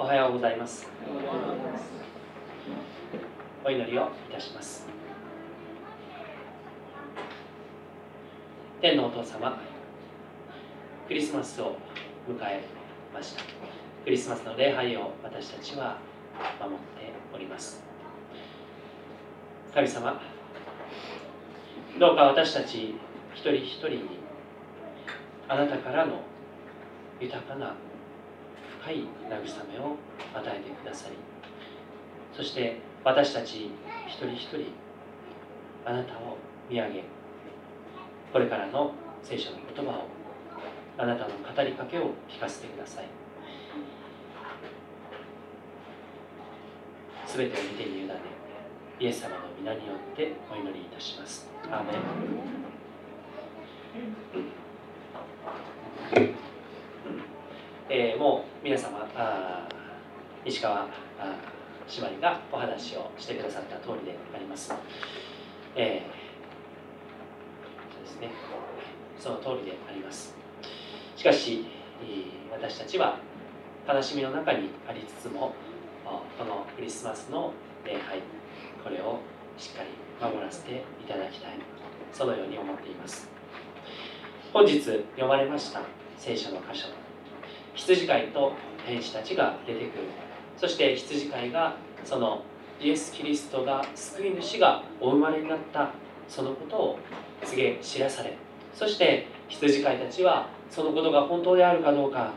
おはようございます。お祈りをいたします。天のお父様クリスマスを迎えました。クリスマスの礼拝を私たちは守っております。神様どうか私たち一人一人にあなたからの豊かな深い慰めを与えてくださりそして私たち一人一人あなたを見上げこれからの聖書の言葉をあなたの語りかけを聞かせてください。すべてを見てに委ね。イエス様の皆によってお祈りいたします。アーメン。えー、もう皆様あ石川あ姉妹がお話をしてくださった通りであります、えー、そうですね。その通りであります。しかし私たちは悲しみの中にありつつもこのクリスマスの礼拝これをしっかり守らせていただきたい。そのように思っています。本日読まれました聖書の箇所。羊飼いと天使たちが出てくる。そして羊飼いがそのイエス・キリストが救い主がお生まれになった。そのことを告げ知らされ。そして羊飼いたちはそのことが本当であるかどうか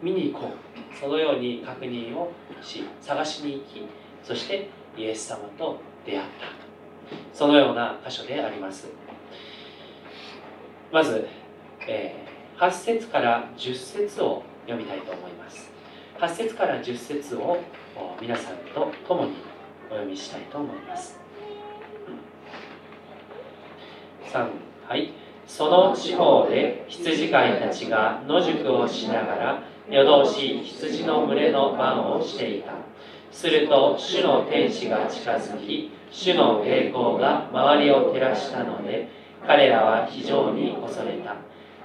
見に行こう。そのように確認をし探しに行きそしてイエス様と出会った。そのような箇所であります。まず、えー、8節から10節を読みたいと思います。8節から10節を皆さんと共にお読みしたいと思います。3はい。その地方で羊飼いたちが野宿をしながら夜通し羊の群れの番をしていた。すると主の天使が近づき主の栄光が周りを照らしたので彼らは非常に恐れた。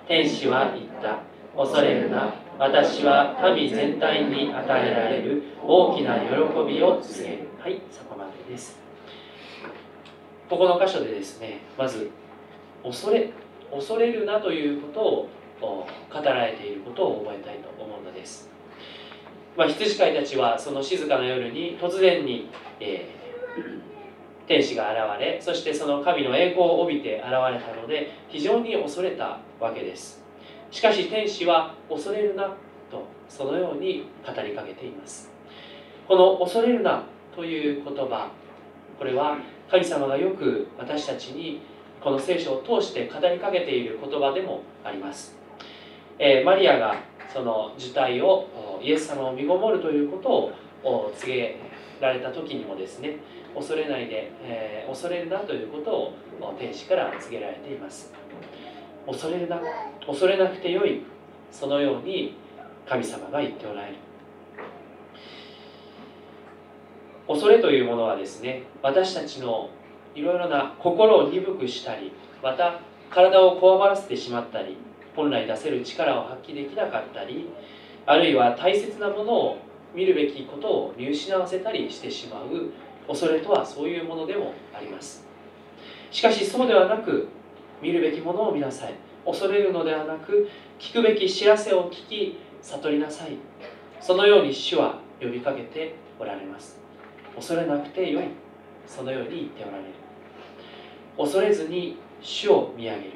天使は言った。恐れるな。私は民全体に与えられる大きな喜びを告げる。はいそこまでです。ここの箇所でですねまず恐れ恐れるなということを語られていることを覚えたいと思うのです、まあ、羊飼いたちはその静かな夜に突然に、えー、天使が現れそしてその神の栄光を帯びて現れたので非常に恐れたわけです。しかし天使は恐れるなとそのように語りかけています。この恐れるなという言葉これは神様がよく私たちにこの聖書を通して語りかけている言葉でもあります、えー、マリアがその受胎をイエス様を身ごもるということを告げられた時にもですね恐れないで、えー、恐れるなということを天使から告げられています。恐れな恐れなくてよいそのように神様が言っておられる。恐れというものはですね私たちのいろいろな心を鈍くしたりまた体をこわばらせてしまったり本来出せる力を発揮できなかったりあるいは大切なものを見るべきことを見失わせたりしてしまう恐れとはそういうものでもあります。しかしそうではなく見るべきものを見なさい。恐れるのではなく聞くべき知らせを聞き悟りなさい。そのように主は呼びかけておられます。恐れなくてよい。そのように言っておられる。恐れずに主を見上げる。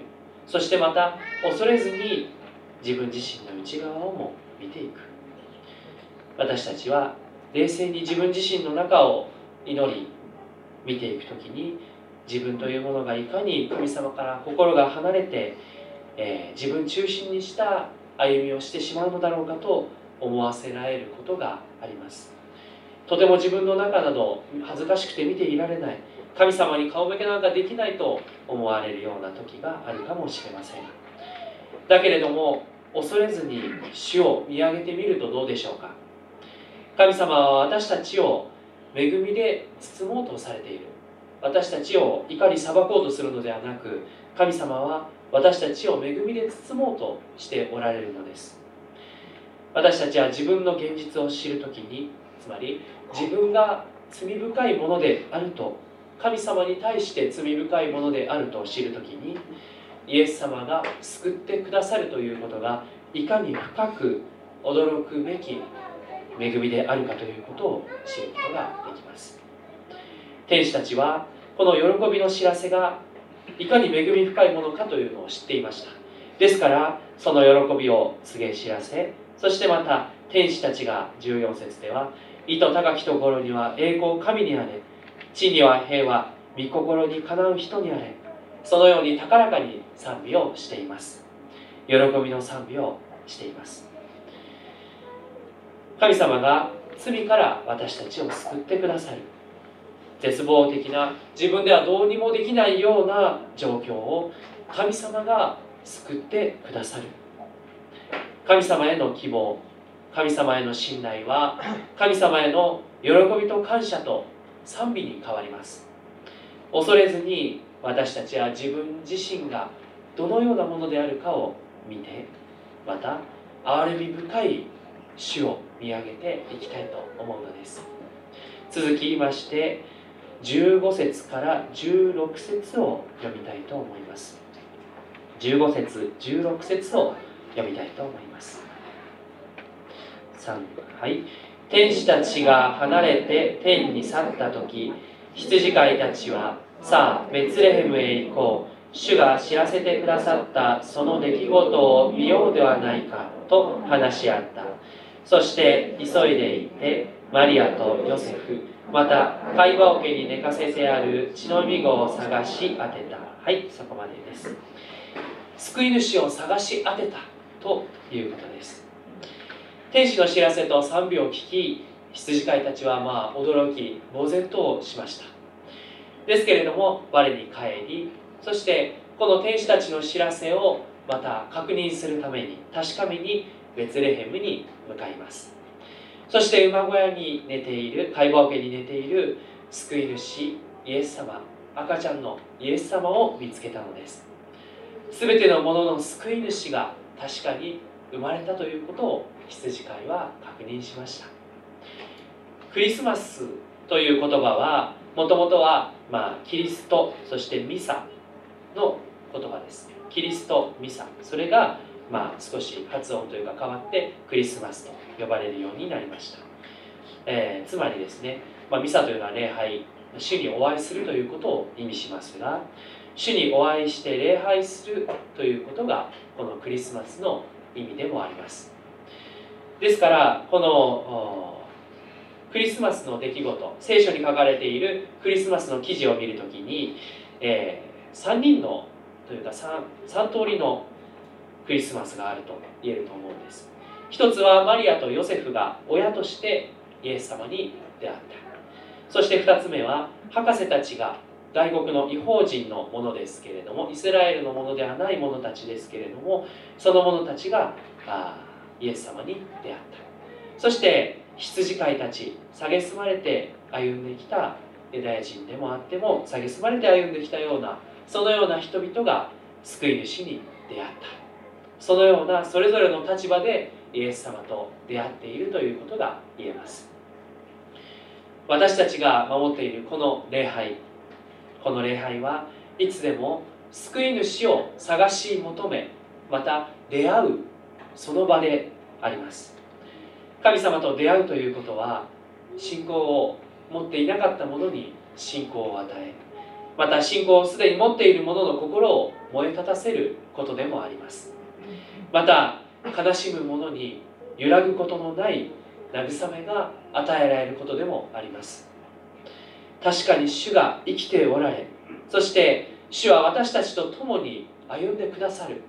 そしてまた恐れずに自分自身の内側をも見ていく。私たちは冷静に自分自身の中を祈り見ていく時に自分というものがいかに神様から心が離れて、えー、自分中心にした歩みをしてしまうのだろうかと思わせられることがあります。とても自分の中など恥ずかしくて見ていられない。神様に顔向けなんかできないと思われるような時があるかもしれません。だけれども恐れずに主を見上げてみるとどうでしょうか。神様は私たちを恵みで包もうとされている。私たちを怒り裁こうとするのではなく神様は私たちを恵みで包もうとしておられるのです。私たちは自分の現実を知るときにつまり自分が罪深いものであると神様に対して罪深いものであると知るときにイエス様が救ってくださるということがいかに深く驚くべき恵みであるかということを知ることができます。天使たちはこの喜びの知らせがいかに恵み深いものかというのを知っていました。ですからその喜びを告げ知らせそしてまた天使たちが14節では意図高きところには栄光神にあれ地には平和御心にかなう人にあれそのように高らかに賛美をしています。喜びの賛美をしています。神様が罪から私たちを救ってくださる。絶望的な自分ではどうにもできないような状況を神様が救ってくださる。神様への希望。神様への信頼は 神様への喜びと感謝と賛美に変わります。恐れずに私たちは自分自身がどのようなものであるかを見てまた憐れみ深い主を見上げていきたいと思うのです。続きまして15節から16節を読みたいと思います。15節16節を読みたいと思います。3はい。天使たちが離れて天に去った時羊飼いたちはさあベツレヘムへ行こう。主が知らせてくださったその出来事を見ようではないかと話し合った。そして急いで行ってマリアとヨセフ。また会話桶に寝かせてある血のみ子を探し当てた。はいそこまでです。救い主を探し当てたということです。天使の知らせと賛美を聞き羊飼いたちはまあ驚き呆然としました。ですけれども我に帰りそしてこの天使たちの知らせをまた確認するために確かめにベツレヘムに向かいます。そして馬小屋に寝ている会話桶に寝ている救い主イエス様赤ちゃんのイエス様を見つけたのです。全てのものの救い主が確かに生まれたということを羊飼いは確認しました。クリスマスという言葉はもともとは、まあ、キリストそしてミサの言葉です。キリストミサ。それが、まあ、少し発音というか変わってクリスマスと呼ばれるようになりました、えー、つまりですね、まあ、ミサというのは礼拝主にお会いするということを意味しますが主にお会いして礼拝するということがこのクリスマスの意味でもあります。ですからこのクリスマスの出来事聖書に書かれているクリスマスの記事を見るときに、えー、3人のというか 3, 3通りのクリスマスがあると言えると思うんです。一つはマリアとヨセフが親としてイエス様に出会った。そして2つ目は博士たちが外国の違法人のものですけれどもイスラエルのものではない者たちですけれどもその者たちがあイエス様に出会った。そして羊飼いたち蔑まれて歩んできたユダヤ人でもあっても蔑まれて歩んできたようなそのような人々が救い主に出会った。そのようなそれぞれの立場でイエス様と出会っているということが言えます。私たちが守っているこの礼拝この礼拝はいつでも救い主を探し求めまた出会うその場であります。神様と出会うということは信仰を持っていなかった者に信仰を与えまた信仰をすでに持っている者の心を燃え立たせることでもあります。また悲しむ者に揺らぐことのない慰めが与えられることでもあります。確かに主が生きておられそして主は私たちと共に歩んでくださる。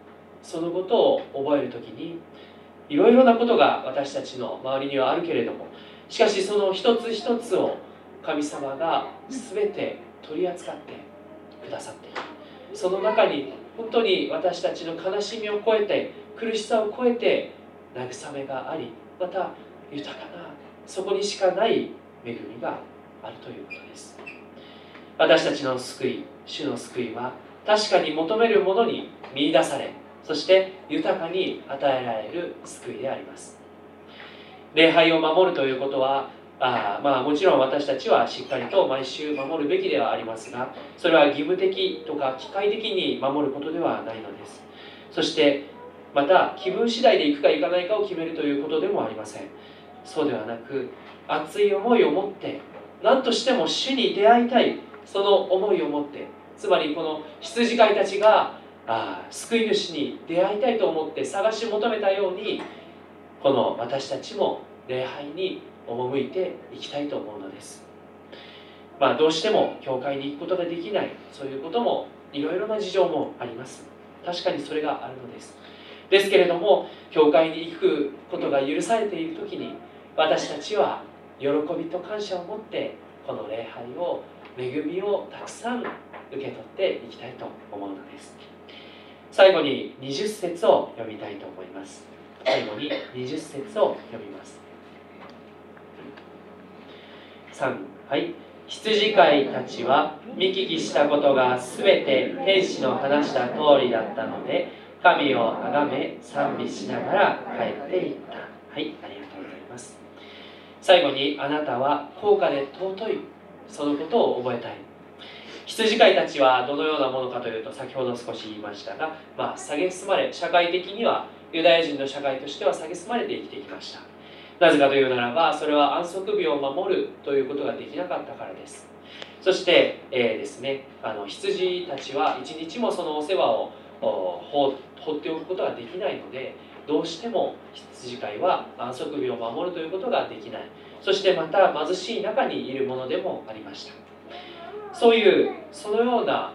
そのことを覚える時にいろいろなことが私たちの周りにはあるけれどもしかしその一つ一つを神様が全て取り扱ってくださっているその中に本当に私たちの悲しみを超えて苦しさを超えて慰めがありまた豊かなそこにしかない恵みがあるということです。私たちの救い主の救いは確かに求めるものに見いだされそして豊かに与えられる救いであります。礼拝を守るということはあまあもちろん私たちはしっかりと毎週守るべきではありますがそれは義務的とか機械的に守ることではないのです。そしてまた気分次第で行くか行かないかを決めるということでもありません。そうではなく熱い思いを持って何としても主に出会いたいその思いを持ってつまりこの羊飼いたちがあ救い主に出会いたいと思って探し求めたようにこの私たちも礼拝に赴いていきたいと思うのです。まあどうしても教会に行くことができないそういうこともいろいろな事情もあります。確かにそれがあるのです。ですけれども教会に行くことが許されている時に私たちは喜びと感謝を持ってこの礼拝を恵みをたくさん受け取っていきたいと思うのです。最後に20節を読みたいと思います。最後に20節を読みます。3はい。羊飼いたちは見聞きしたことが全て天使の話した通りだったので神を崇め賛美しながら帰っていった。はい。ありがとうございます。最後にあなたは高価で尊い。そのことを覚えたい。羊飼いたちはどのようなものかというと先ほど少し言いましたが、まあ、蔑まれ社会的にはユダヤ人の社会としては蔑まれて生きてきました。なぜかというならばそれは安息日を守るということができなかったからです。そして、えー、ですねあの羊たちは一日もそのお世話を放っておくことができないのでどうしても羊飼いは安息日を守るということができない。そしてまた貧しい中にいるものでもありました。そういうそのような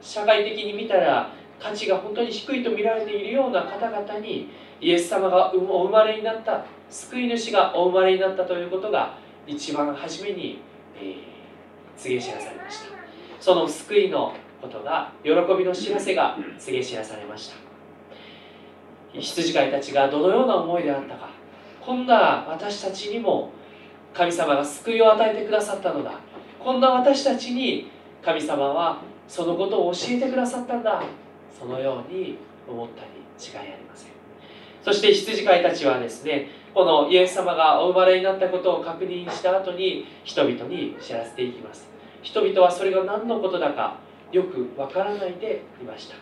社会的に見たら価値が本当に低いと見られているような方々にイエス様がお生まれになった救い主がお生まれになったということが一番初めに、えー、告げ知らされました。その救いのことが喜びの知らせが告げ知らされました。羊飼いたちがどのような思いであったかこんな私たちにも神様が救いを与えてくださったのだ。こんな私たちに神様はそのことを教えてくださったんだ。そのように思ったに違いありません。そして羊飼いたちはですねこのイエス様がお生まれになったことを確認した後に人々に知らせていきます。人々はそれが何のことだかよくわからないでいました。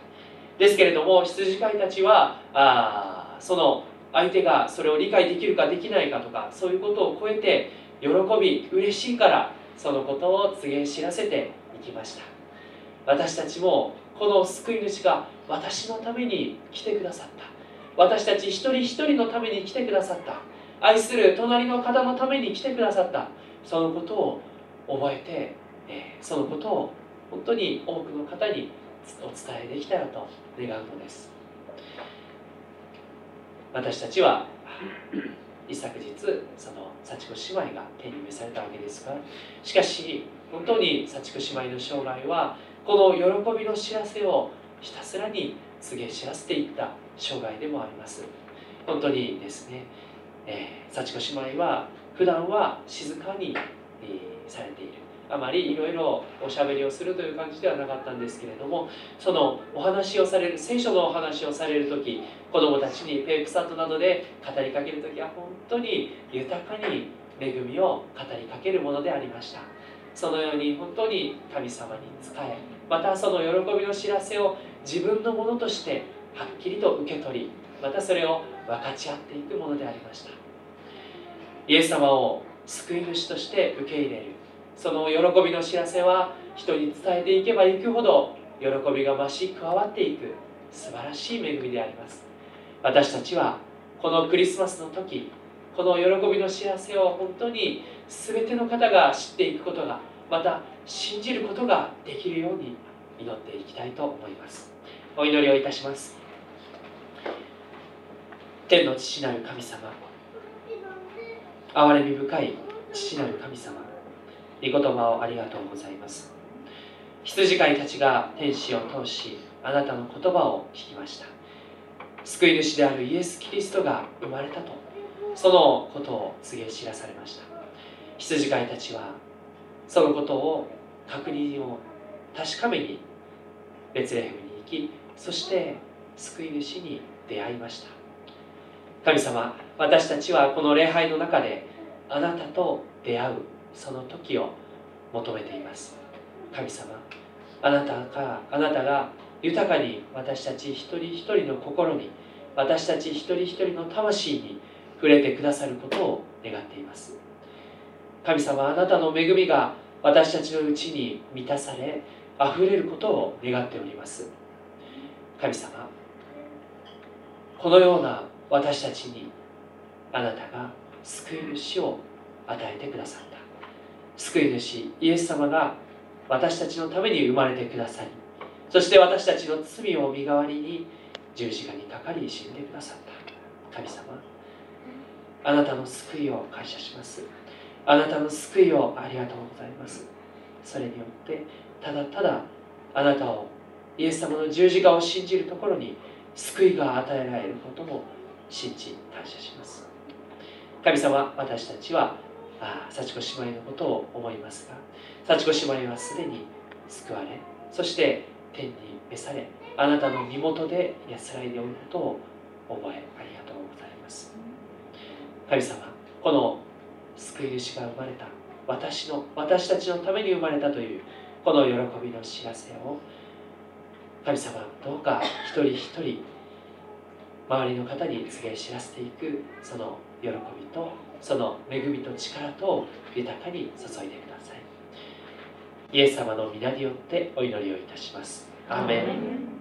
ですけれども羊飼いたちはあその相手がそれを理解できるかできないかとかそういうことを超えて喜び嬉しいからそのことを告げ知らせていきました。私たちもこの救い主が私のために来てくださった。私たち一人一人のために来てくださった。愛する隣の方のために来てくださった。そのことを覚えて、え、そのことを本当に多くの方にお伝えできたらと願うのです。私たちは一昨日その幸子姉妹が手に召されたわけですがしかし本当に幸子姉妹の生涯はこの喜びの知らせをひたすらに告げ知らせていった生涯でもあります。本当にですね、えー、幸子姉妹は普段は静かに、えー、されている。あまりいろいろおしゃべりをするという感じではなかったんですけれどもそのお話をされる聖書のお話をされる時子どもたちにペープサットなどで語りかける時は本当に豊かに恵みを語りかけるものでありました。そのように本当に神様に仕えまたその喜びの知らせを自分のものとしてはっきりと受け取りまたそれを分かち合っていくものでありました。イエス様を救い主として受け入れる。その喜びの知らせは人に伝えていけばいくほど喜びが増し加わっていく素晴らしい恵みであります。私たちはこのクリスマスの時この喜びの知らせを本当に全ての方が知っていくことがまた信じることができるように祈っていきたいと思います。お祈りをいたします。天の父なる神様憐れみ深い父なる神様御言葉をありがとうございます。羊飼いたちが天使を通しあなたの言葉を聞きました。救い主であるイエス・キリストが生まれたとそのことを告げ知らされました。羊飼いたちはそのことを確認を確かめにベツレヘムに行きそして救い主に出会いました。神様私たちはこの礼拝の中であなたと出会うその時を求めています。神様あなたがあなたが豊かに私たち一人一人の心に私たち一人一人の魂に触れてくださることを願っています。神様あなたの恵みが私たちのうちに満たされ溢れることを願っております。神様このような私たちにあなたが救い主を与えてくださった。救い主イエス様が私たちのために生まれてくださりそして私たちの罪を身代わりに十字架にかかり死んでくださった。神様あなたの救いを感謝します。あなたの救いをありがとうございます。それによってただただあなたをイエス様の十字架を信じるところに救いが与えられることも信じ感謝します。神様私たちはあ幸子姉妹のことを思いますが幸子姉妹はすでに救われそして天に召されあなたの身元で安らいでおることを覚えありがとうございます。神様この救い主が生まれた私の私たちのために生まれたというこの喜びの知らせを神様どうか一人一人周りの方に告げ知らせていくその喜びとその恵みと力と豊かに注いでください。イエス様の皆によってお祈りをいたします。アーメン。